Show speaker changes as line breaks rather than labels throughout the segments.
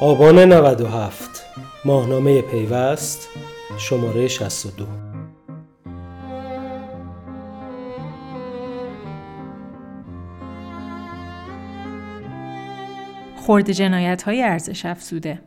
آبان 97 ماهنامه پیوست شماره 62
خورد جنایت های ارزش افزوده.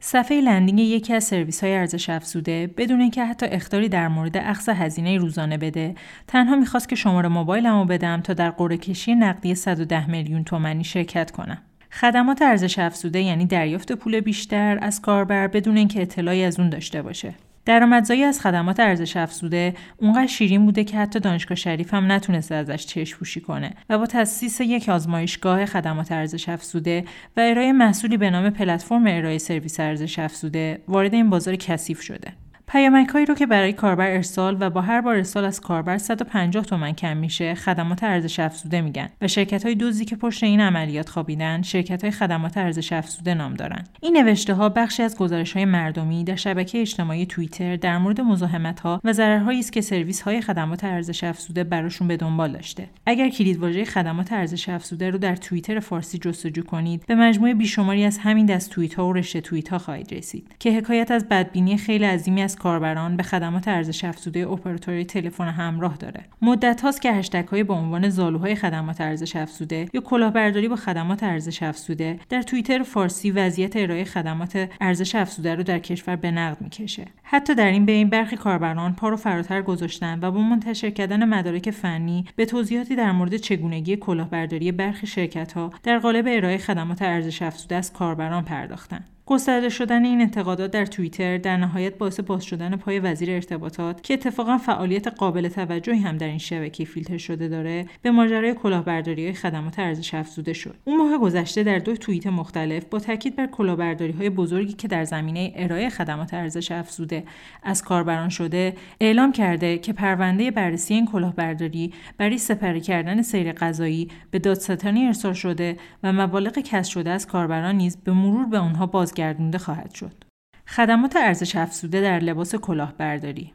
صفحه لندینگ یکی از سرویس های ارزش افزوده بدون اینکه حتی اختاری در مورد اخذ هزینه روزانه بده تنها می‌خواست که شماره موبایلمو بدم تا در قرعه کشی نقدی 110 میلیون تومانی شرکت کنم. خدمات ارزش افزوده یعنی دریافت پول بیشتر از کاربر بدون اینکه اطلاعی از اون داشته باشه. درآمدزایی از خدمات ارزش افزوده اونقدر شیرین بوده که حتی دانشگاه شریف هم نتونسته ازش چشم پوشی کنه و با تأسیس یک آزمایشگاه خدمات ارزش افزوده و ارائه محصولی به نام پلتفرم ارائه سرویس ارزش افزوده وارد این بازار کثیف شده. پیامک هایی رو که برای کاربر ارسال و با هر بار ارسال از کاربر 150 تومن کم میشه خدمات ارزش افزوده میگن. و شرکت های دوزی که پشت این عملیات خوابیدن شرکت های خدمات ارزش افزوده نام دارن. این نوشته ها بخشی از گزارش های مردمی در شبکه اجتماعی توییتر در مورد مزاحمت ها و ضررهایی است که سرویس های خدمات ارزش افزوده براشون به دنبال داشته. اگر کلیدواژه خدمات ارزش افزوده رو در توییتر فارسی جستجو کنید به مجموعه بیشماری از همین دست توییت ها و رشته توییت ها خواهید رسید که حکایت از بدبینی خیلی عظیمی از کاربران به خدمات ارزش افزوده اپراتوری تلفن همراه داره. مدت هاست که هشتگ های با عنوان زالوهای خدمات ارزش افزوده یا کلاهبرداری با خدمات ارزش افزوده در توییتر فارسی وضعیت ارائه خدمات ارزش افزوده رو در کشور به نقد می‌کشه. حتی در این بین برخی کاربران پا رو فراتر گذاشتن و با منتشر کردن مدارک فنی به توضیحاتی در مورد چگونگی کلاهبرداری برخی شرکت ها در قالب ارائه خدمات ارزش افزوده از کاربران پرداختند گسترده شدن این انتقادات در توییتر در نهایت باعث باز شدن پای وزیر ارتباطات که اتفاقا فعالیت قابل توجهی هم در این شبکه فیلتر شده داره به ماجرای کلاهبرداری های خدمات ارزش افزوده شد. اون ماه گذشته در دو توییت مختلف با تاکید بر کلاهبرداری های بزرگی که در زمینه ارائه خدمات ارزش افزوده از کاربران شده اعلام کرده که پرونده بررسی این کلاهبرداری برای سپری کردن سیر قضایی به دادستانی ارسال شده و مبالغ کسب شده از کاربران نیز به مرور به آنها بازگردانده بازگردونده خواهد شد. خدمات ارزش افزوده در لباس کلاهبرداری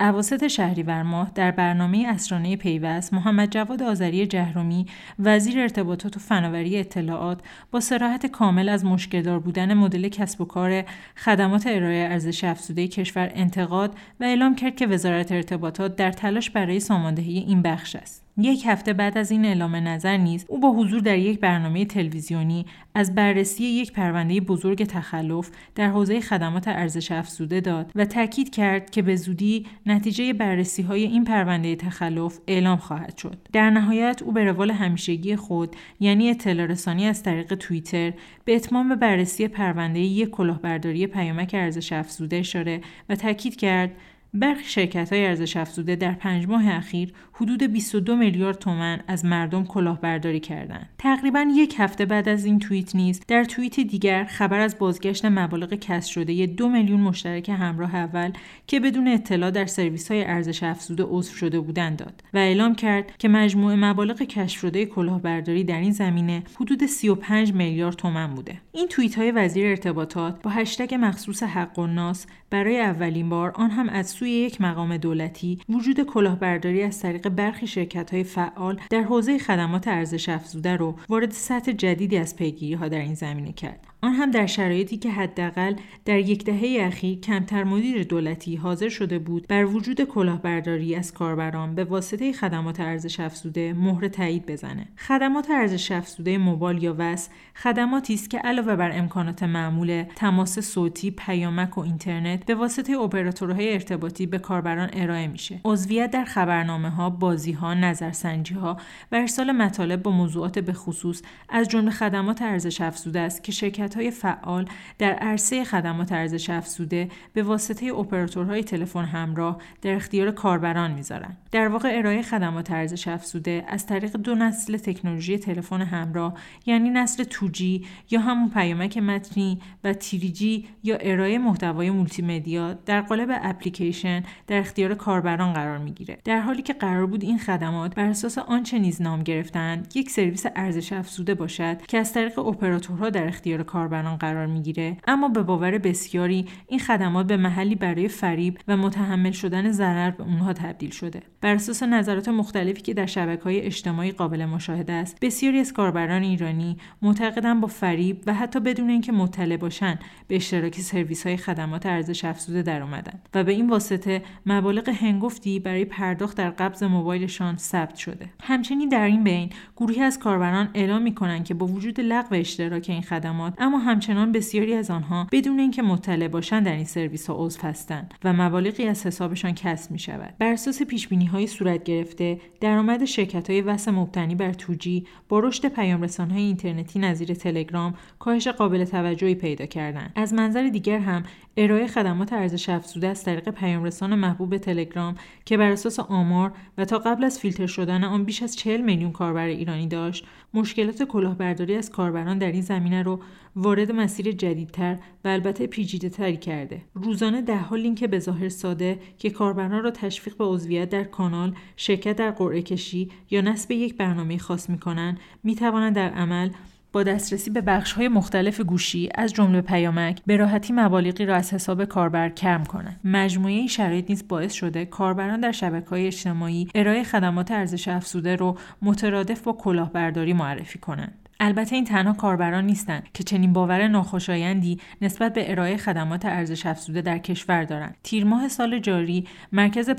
اواسط شهریور ماه در برنامه اسرانه پیوست محمد جواد آذری جهرومی وزیر ارتباطات و فناوری اطلاعات با سراحت کامل از مشکلدار بودن مدل کسب و کار خدمات ارائه ارزش افزوده کشور انتقاد و اعلام کرد که وزارت ارتباطات در تلاش برای ساماندهی این بخش است یک هفته بعد از این اعلام نظر نیز او با حضور در یک برنامه تلویزیونی از بررسی یک پرونده بزرگ تخلف در حوزه خدمات ارزش افزوده داد و تاکید کرد که به زودی نتیجه بررسی های این پرونده تخلف اعلام خواهد شد. در نهایت او به روال همیشگی خود یعنی اطلاع رسانی از طریق توییتر به اتمام بررسی پرونده یک کلاهبرداری پیامک ارزش افزوده اشاره و تاکید کرد برخی شرکت های ارزش افزوده در پنج ماه اخیر حدود 22 میلیارد تومن از مردم کلاهبرداری کردند. تقریبا یک هفته بعد از این توییت نیز در توییت دیگر خبر از بازگشت مبالغ کسب شده دو میلیون مشترک همراه اول که بدون اطلاع در سرویس های ارزش افزوده عضو شده بودند داد و اعلام کرد که مجموع مبالغ کشف شده کلاهبرداری در این زمینه حدود 35 میلیارد تومن بوده. این توییت های وزیر ارتباطات با هشتگ مخصوص حق و ناس برای اولین بار آن هم از سوی یک مقام دولتی وجود کلاهبرداری از طریق برخی شرکت های فعال در حوزه خدمات ارزش افزوده رو وارد سطح جدیدی از پیگیری ها در این زمینه کرد. آن هم در شرایطی که حداقل در یک دهه اخیر کمتر مدیر دولتی حاضر شده بود بر وجود کلاهبرداری از کاربران به واسطه خدمات ارزش افزوده مهر تایید بزنه. خدمات ارزش افزوده موبایل یا وس خدماتی است که علاوه بر امکانات معمول تماس صوتی پیامک و اینترنت به واسطه اپراتورهای ارتباطی به کاربران ارائه میشه. عضویت در خبرنامه ها بازی و ارسال مطالب با موضوعات به خصوص از جمله خدمات ارزش افزوده است که شرکت های فعال در عرصه خدمات ارزش افزوده به واسطه اپراتورهای تلفن همراه در اختیار کاربران می‌ذارن. در واقع ارائه خدمات ارزش افزوده از طریق دو نسل تکنولوژی تلفن همراه یعنی نسل 2G یا همون پیامک متنی و 3G با ارائه محتوای مولتی مدیا در قالب اپلیکیشن در اختیار کاربران قرار می‌گیره. در حالی که قرار بود این خدمات بر اساس آنچه نیز نام گرفتند یک سرویس ارزش افزوده باشد که از طریق اپراتورها در اختیار کار کاربران قرار می‌گیره. اما به باور بسیاری این خدمات به محلی برای فریب و متحمل شدن ضرر به اونها تبدیل شده. بر اساس نظرات مختلفی که در شبکه های اجتماعی قابل مشاهده است بسیاری از کاربران ایرانی معتقدند با فریب و حتی بدون اینکه مطلع باشند به اشتراک سرویس های خدمات ارزش افزوده در اومدن. و به این واسطه مبالغ هنگفتی برای پرداخت در قبض موبایلشان ثبت شده. همچنین در این بین گروهی از کاربران اعلام می‌کنند که با وجود لغو اشتراک این خدمات اما همچنان بسیاری از آنها بدون اینکه مطلع باشند در این سرویس ها عضو هستند و مبالغی از حسابشان کسب می شود بر اساس پیش بینی های صورت گرفته درآمد شرکت های وس مبتنی بر توجی با رشد پیام های اینترنتی نظیر تلگرام کاهش قابل توجهی پیدا کردند. از منظر دیگر هم ارائه خدمات ارزش افزوده از طریق پیامرسان محبوب تلگرام که بر اساس آمار و تا قبل از فیلتر شدن آن بیش از 40 میلیون کاربر ایرانی داشت مشکلات کلاهبرداری از کاربران در این زمینه رو وارد مسیر جدیدتر و البته پیچیده تری کرده. روزانه ده ها لینک به ظاهر ساده که کاربران را تشویق به عضویت در کانال شرکت در قرعه کشی یا نصب یک برنامه خاص می کنند می توانند در عمل با دسترسی به بخش های مختلف گوشی از جمله پیامک به راحتی مبالغی را از حساب کاربر کم کنند. مجموعه این شرایط نیز باعث شده کاربران در شبکه های اجتماعی ارائه خدمات ارزش افزوده رو مترادف با کلاهبرداری معرفی کنند. البته این تنها کاربران نیستند که چنین باور ناخوشایندی نسبت به ارائه خدمات ارزش افزوده در کشور دارند. تیر ماه سال جاری مرکز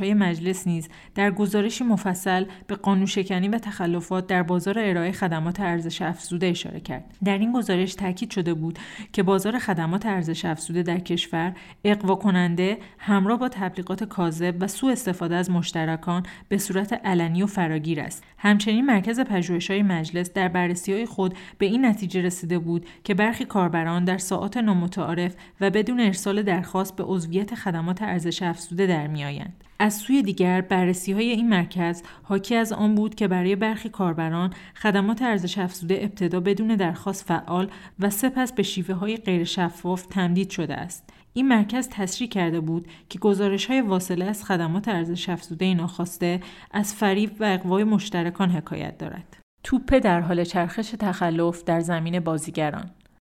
های مجلس نیز در گزارشی مفصل به قانون شکنی و تخلفات در بازار ارائه خدمات ارزش افزوده اشاره کرد. در این گزارش تاکید شده بود که بازار خدمات ارزش افزوده در کشور اقوا کننده همراه با تبلیغات کاذب و سوء استفاده از مشترکان به صورت علنی و فراگیر است. همچنین مرکز های مجلس در بررسی بررسی خود به این نتیجه رسیده بود که برخی کاربران در ساعات نامتعارف و بدون ارسال درخواست به عضویت خدمات ارزش افزوده در میآیند. از سوی دیگر بررسی های این مرکز حاکی از آن بود که برای برخی کاربران خدمات ارزش افزوده ابتدا بدون درخواست فعال و سپس به شیوه های غیر شفاف تمدید شده است. این مرکز تسریع کرده بود که گزارش های واصله از خدمات ارزش افزوده ناخواسته از فریب و اقوای مشترکان حکایت دارد. توپه در حال چرخش تخلف در زمین بازیگران.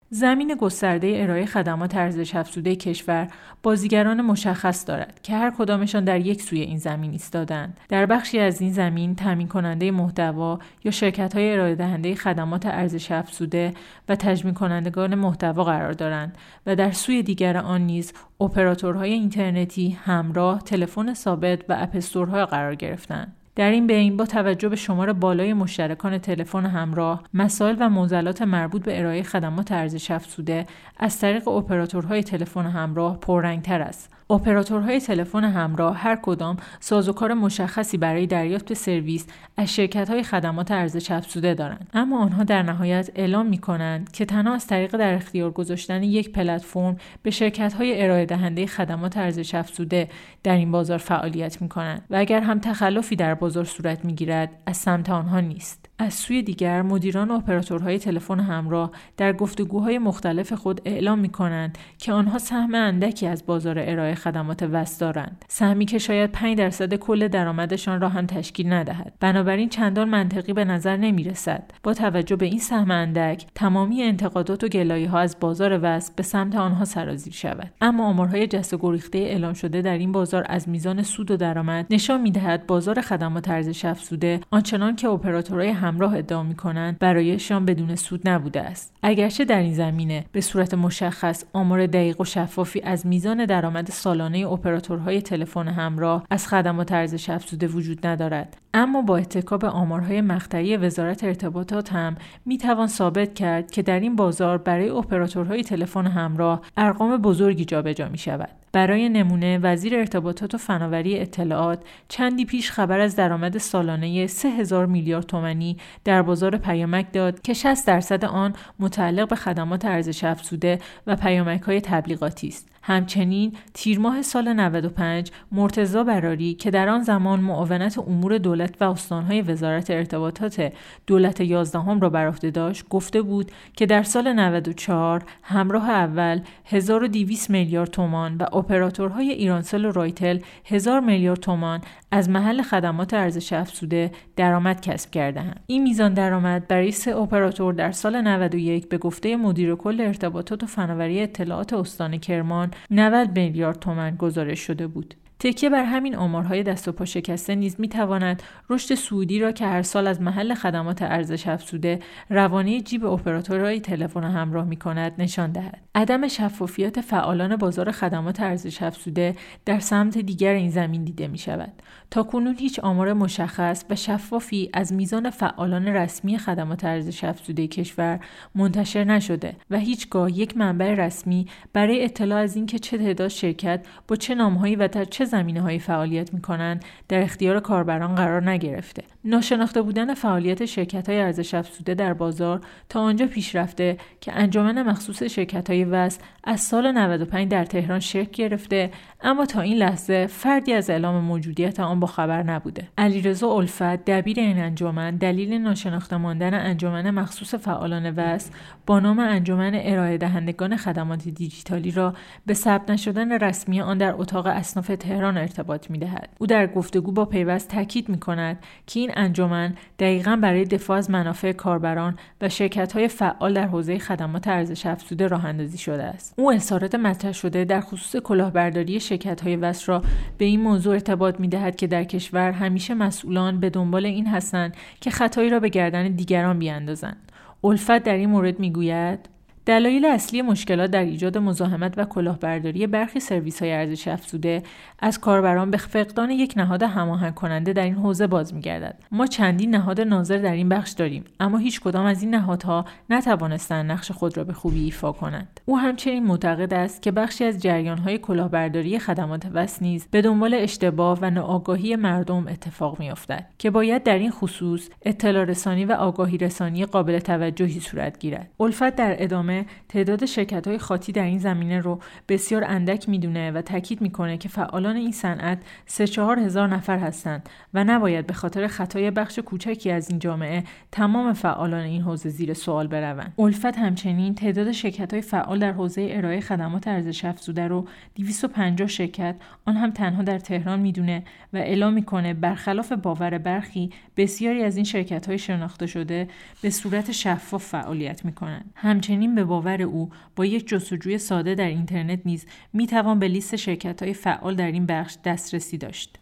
زمین گسترده ارائه خدمات ارزش افزوده کشور بازیگران مشخص دارد که هر کدامشان در یک سوی این زمین ایستادند. در بخشی از این زمین تامین کننده محتوا یا شرکت های ارائه دهنده خدمات ارزش افزوده و تجمیع کنندگان محتوا قرار دارند و در سوی دیگر آن نیز اپراتورهای اینترنتی همراه تلفن ثابت و اپستورها قرار گرفتند. در این بین با توجه به شمار بالای مشترکان تلفن همراه مسائل و معضلات مربوط به ارائه خدمات ارزش افزوده از طریق اپراتورهای تلفن همراه پررنگتر است. اپراتورهای تلفن همراه هر کدام سازوکار مشخصی برای دریافت سرویس از شرکت های خدمات ارزش افزوده دارند. اما آنها در نهایت اعلام می کنند که تنها از طریق در اختیار گذاشتن یک پلتفرم به شرکت های ارائه دهنده خدمات ارزش افزوده در این بازار فعالیت می کنند و اگر هم تخلفی در بازار صورت می گیرد از سمت آنها نیست. از سوی دیگر مدیران و اپراتورهای تلفن همراه در گفتگوهای مختلف خود اعلام می کنند که آنها سهم اندکی از بازار ارائه خدمات وست دارند. سهمی که شاید 5 درصد کل درآمدشان را هم تشکیل ندهد. بنابراین چندان منطقی به نظر نمی رسد با توجه به این سهم اندک تمامی انتقادات و گلایه ها از بازار وست به سمت آنها سرازیر شود. اما آمارهای جست گریخته اعلام شده در این بازار از میزان سود و درآمد نشان می‌دهد بازار خدمات ارزش افزوده آنچنان که اپراتورهای همراه ادعا می کنند برایشان بدون سود نبوده است. اگرچه در این زمینه به صورت مشخص آمار دقیق و شفافی از میزان درآمد سالانه اپراتورهای تلفن همراه از خدمات ارزش افزوده وجود ندارد. اما با اتکا به آمارهای مقطعی وزارت ارتباطات هم می توان ثابت کرد که در این بازار برای اپراتورهای تلفن همراه ارقام بزرگی جابجا می شود برای نمونه وزیر ارتباطات و فناوری اطلاعات چندی پیش خبر از درآمد سالانه 3000 میلیارد تومانی در بازار پیامک داد که 60 درصد آن متعلق به خدمات ارزش افزوده و پیامک های تبلیغاتی است. همچنین تیر ماه سال 95 مرتزا براری که در آن زمان معاونت امور دولت و استانهای وزارت ارتباطات دولت یازدهم را بر عهده داشت گفته بود که در سال 94 همراه اول 1200 میلیارد تومان و اپراتورهای ایرانسل و رایتل 1000 میلیارد تومان از محل خدمات ارزش افزوده درآمد کسب کردهاند. این میزان درآمد برای سه اپراتور در سال 91 به گفته مدیر کل ارتباطات و فناوری اطلاعات استان کرمان 90 میلیارد تومان گزارش شده بود. تکیه بر همین آمارهای دست و پا شکسته نیز می تواند رشد سعودی را که هر سال از محل خدمات ارزش افزوده روانه جیب اپراتورهای تلفن همراه می کند نشان دهد. عدم شفافیت فعالان بازار خدمات ارزش افزوده در سمت دیگر این زمین دیده می شود. تا کنون هیچ آمار مشخص و شفافی از میزان فعالان رسمی خدمات ارزش افزوده کشور منتشر نشده و هیچگاه یک منبع رسمی برای اطلاع از اینکه چه تعداد شرکت با چه نامهایی و در چه زمینه های فعالیت می کنند در اختیار کاربران قرار نگرفته. ناشناخته بودن فعالیت شرکت های ارزش افزوده در بازار تا آنجا پیش رفته که انجمن مخصوص شرکت های وصل از سال 95 در تهران شکل گرفته اما تا این لحظه فردی از اعلام موجودیت آن با خبر نبوده. علیرضا الفت دبیر این انجمن دلیل ناشناخته ماندن انجمن مخصوص فعالان وصل با نام انجمن ارائه دهندگان خدمات دیجیتالی را به ثبت نشدن رسمی آن در اتاق اصناف تهران ارتباط می‌دهد. او در گفتگو با پیوست تاکید می کند که این انجمن دقیقا برای دفاع از منافع کاربران و شرکت های فعال در حوزه خدمات ارزش افزوده راه اندازی شده است. او اظهارات مطرح شده در خصوص کلاهبرداری شرکت های وصل را به این موضوع ارتباط می دهد که در کشور همیشه مسئولان به دنبال این هستند که خطایی را به گردن دیگران بیاندازند. الفت در این مورد می‌گوید دلایل اصلی مشکلات در ایجاد مزاحمت و کلاهبرداری برخی سرویس های ارزش افزوده از کاربران به فقدان یک نهاد هماهنگ کننده در این حوزه باز میگردد. ما چندین نهاد ناظر در این بخش داریم اما هیچ کدام از این نهادها نتوانستند نقش خود را به خوبی ایفا کنند. او همچنین معتقد است که بخشی از جریان های کلاهبرداری خدمات وصل نیز به دنبال اشتباه و ناآگاهی مردم اتفاق میافتد که باید در این خصوص اطلاع رسانی و آگاهی رسانی قابل توجهی صورت گیرد. الفت در ادامه تعداد شرکت های خاطی در این زمینه رو بسیار اندک می‌دونه و تاکید می‌کنه که فعالان این صنعت سه چهار هزار نفر هستند و نباید به خاطر خطای بخش کوچکی از این جامعه تمام فعالان این حوزه زیر سوال بروند. الفت همچنین تعداد شرکت های فعال در حوزه ارائه خدمات ارزش افزوده رو 250 شرکت آن هم تنها در تهران می‌دونه و اعلام می‌کنه برخلاف باور برخی بسیاری از این شرکت های شناخته شده به صورت شفاف فعالیت می‌کنند. همچنین به باور او با یک جستجوی ساده در اینترنت نیز می توان به لیست شرکت های فعال در این بخش دسترسی داشت.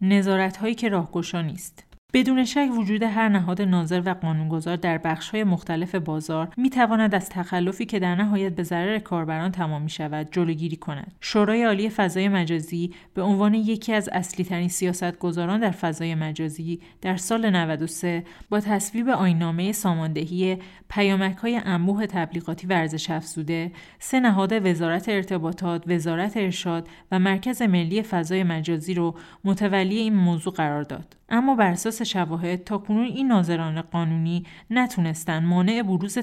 نظارت هایی که راهگشا نیست. بدون شک وجود هر نهاد ناظر و قانونگذار در های مختلف بازار می تواند از تخلفی که در نهایت به ضرر کاربران تمام می شود جلوگیری کند. شورای عالی فضای مجازی به عنوان یکی از اصلی ترین سیاستگزاران در فضای مجازی در سال 93 با تصویب آینامه ساماندهی پیامک های انبوه تبلیغاتی ورزش افزوده سه نهاد وزارت ارتباطات، وزارت ارشاد و مرکز ملی فضای مجازی رو متولی این موضوع قرار داد. اما بر اساس شواهد تا کنون این ناظران قانونی نتونستن مانع بروز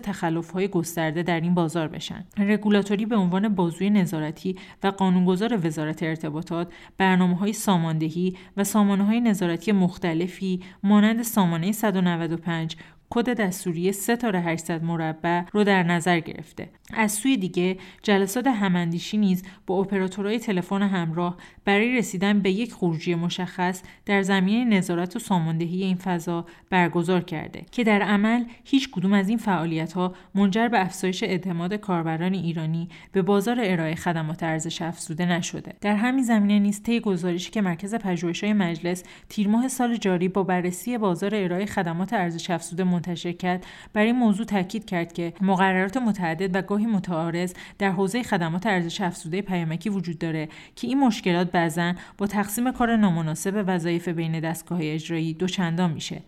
های گسترده در این بازار بشن. رگولاتوری به عنوان بازوی نظارتی و قانونگذار وزارت ارتباطات برنامه های ساماندهی و سامانه های نظارتی مختلفی مانند سامانه 195 کد دستوری 3 تا 800 مربع رو در نظر گرفته. از سوی دیگه جلسات هماندیشی نیز با اپراتورهای تلفن همراه برای رسیدن به یک خروجی مشخص در زمینه نظارت و ساماندهی این فضا برگزار کرده که در عمل هیچ کدوم از این فعالیت ها منجر به افزایش اعتماد کاربران ایرانی به بازار ارائه خدمات ارزش افزوده نشده. در همین زمینه نیز طی گزارشی که مرکز پژوهش‌های مجلس تیر ماه سال جاری با بررسی بازار ارائه خدمات ارزش افزوده منتشر کرد بر این موضوع تاکید کرد که مقررات متعدد و گاهی متعارض در حوزه خدمات ارزش افزوده پیامکی وجود داره که این مشکلات بعضا با تقسیم کار نامناسب وظایف بین دستگاه اجرایی دوچندان میشه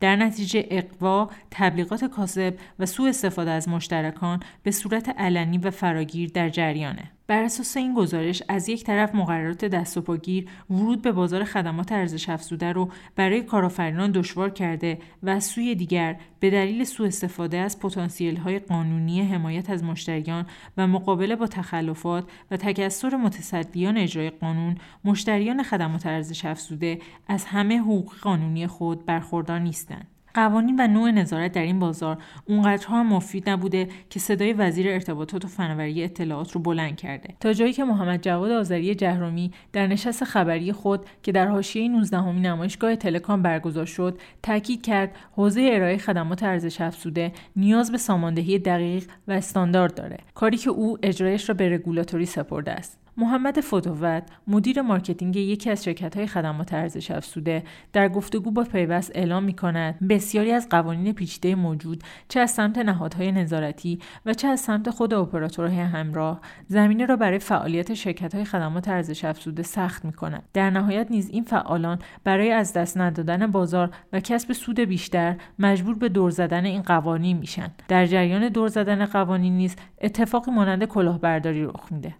در نتیجه اقوا، تبلیغات کاسب و سوء استفاده از مشترکان به صورت علنی و فراگیر در جریانه. بر اساس این گزارش از یک طرف مقررات دست و پاگیر ورود به بازار خدمات ارزش افزوده رو برای کارآفرینان دشوار کرده و از سوی دیگر به دلیل سوء استفاده از پتانسیل های قانونی حمایت از مشتریان و مقابله با تخلفات و تکثر متصدیان اجرای قانون مشتریان خدمات ارزش افزوده از همه حقوق قانونی خود برخوردار نیستند. قوانین و نوع نظارت در این بازار اونقدرها مفید نبوده که صدای وزیر ارتباطات و فناوری اطلاعات رو بلند کرده. تا جایی که محمد جواد آذری جهرومی در نشست خبری خود که در حاشیه 19 همین نمایشگاه تلکام برگزار شد تاکید کرد حوزه ارائه خدمات ارزش افزوده نیاز به ساماندهی دقیق و استاندارد داره. کاری که او اجرایش را به رگولاتوری سپرده است. محمد فتوت مدیر marketing یکی از شرکت های خدمات ارزش افزوده در گفتگو با پیوست اعلام می کند بسیاری از قوانین پیچیده موجود چه از سمت نهادهای نظارتی و چه از سمت خود اپراتورهای همراه زمینه را برای فعالیت شرکت های خدمات ارزش افزوده سخت می کند در نهایت نیز این فعالان برای از دست ندادن بازار و کسب سود بیشتر مجبور به دور زدن این قوانین میشن. در جریان دور زدن قوانین نیز اتفاقی مانند کلاهبرداری رخ میده.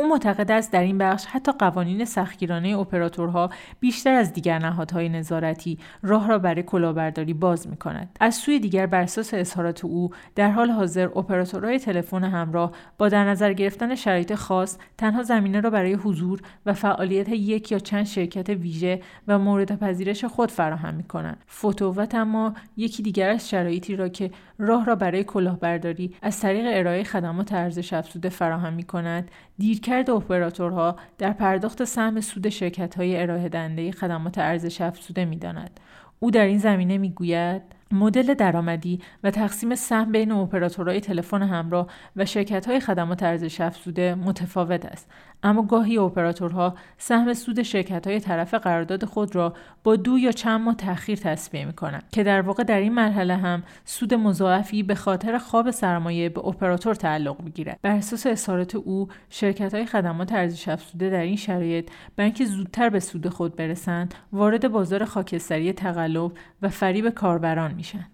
او معتقد است در این بخش حتی قوانین سختگیرانه اپراتورها بیشتر از دیگر نهادهای نظارتی راه را برای کلاهبرداری باز می کند. از سوی دیگر بر اساس اظهارات او در حال حاضر اپراتورهای تلفن همراه با در نظر گرفتن شرایط خاص تنها زمینه را برای حضور و فعالیت یک یا چند شرکت ویژه و مورد پذیرش خود فراهم می کنند. فوتووت اما یکی دیگر از شرایطی را که راه را برای کلاهبرداری از طریق ارائه خدمات ارزش افزوده فراهم می کند دیرکرد اپراتورها در پرداخت سهم سود شرکت های ارائه خدمات ارزش افزوده می داند. او در این زمینه می گوید مدل درآمدی و تقسیم سهم بین اپراتورهای تلفن همراه و شرکت‌های خدمات ارزش افزوده متفاوت است. اما گاهی اپراتورها سهم سود شرکت‌های طرف قرارداد خود را با دو یا چند ماه تأخیر تصویه می‌کنند که در واقع در این مرحله هم سود مضاعفی به خاطر خواب سرمایه به اپراتور تعلق می‌گیرد. بر اساس اظهارات او شرکت‌های خدمات ارزش افزوده در این شرایط برای اینکه زودتر به سود خود برسند وارد بازار خاکستری تقلب و فریب کاربران میشن.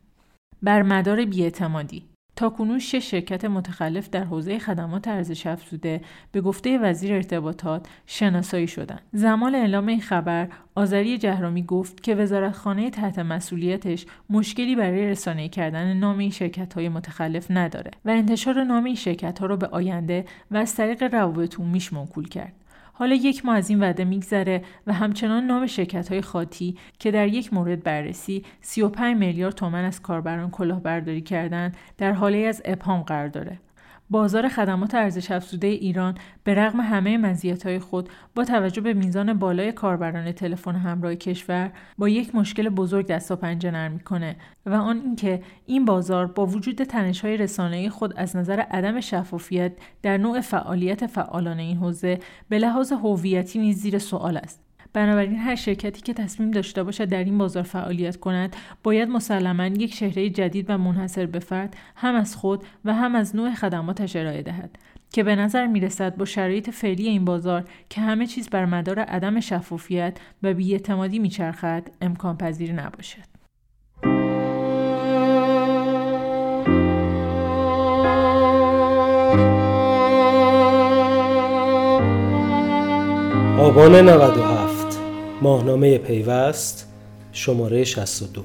بر مدار بیاعتمادی کنون شش شرکت متخلف در حوزه خدمات ارزش افزوده به گفته وزیر ارتباطات شناسایی شدند. زمان اعلام این خبر آذری جهرامی گفت که وزارتخانه تحت مسئولیتش مشکلی برای رسانه کردن نام این شرکت های متخلف نداره و انتشار نام این شرکت ها رو به آینده و از طریق روابط عمومیش موکول کرد. حالا یک ماه از این وعده میگذره و همچنان نام شرکت های خاطی که در یک مورد بررسی 35 میلیارد تومن از کاربران کلاهبرداری کردن در حاله از ابهام قرار داره. بازار خدمات ارزش افزوده ایران به رغم همه مزیت‌های خود با توجه به میزان بالای کاربران تلفن همراه کشور با یک مشکل بزرگ دست و پنجه نرم می‌کنه و آن اینکه این بازار با وجود تنش‌های رسانه‌ای خود از نظر عدم شفافیت در نوع فعالیت فعالان این حوزه به لحاظ هویتی نیز زیر سوال است. بنابراین هر شرکتی که تصمیم داشته باشد در این بازار فعالیت کند باید مسلما یک چهره جدید و منحصر به فرد هم از خود و هم از نوع خدماتش ارائه دهد که به نظر می رسد با شرایط فعلی این بازار که همه چیز بر مدار عدم شفافیت و بیاعتمادی میچرخد امکان پذیر نباشد.
آبان 97 ماهنامه پیوست شماره 62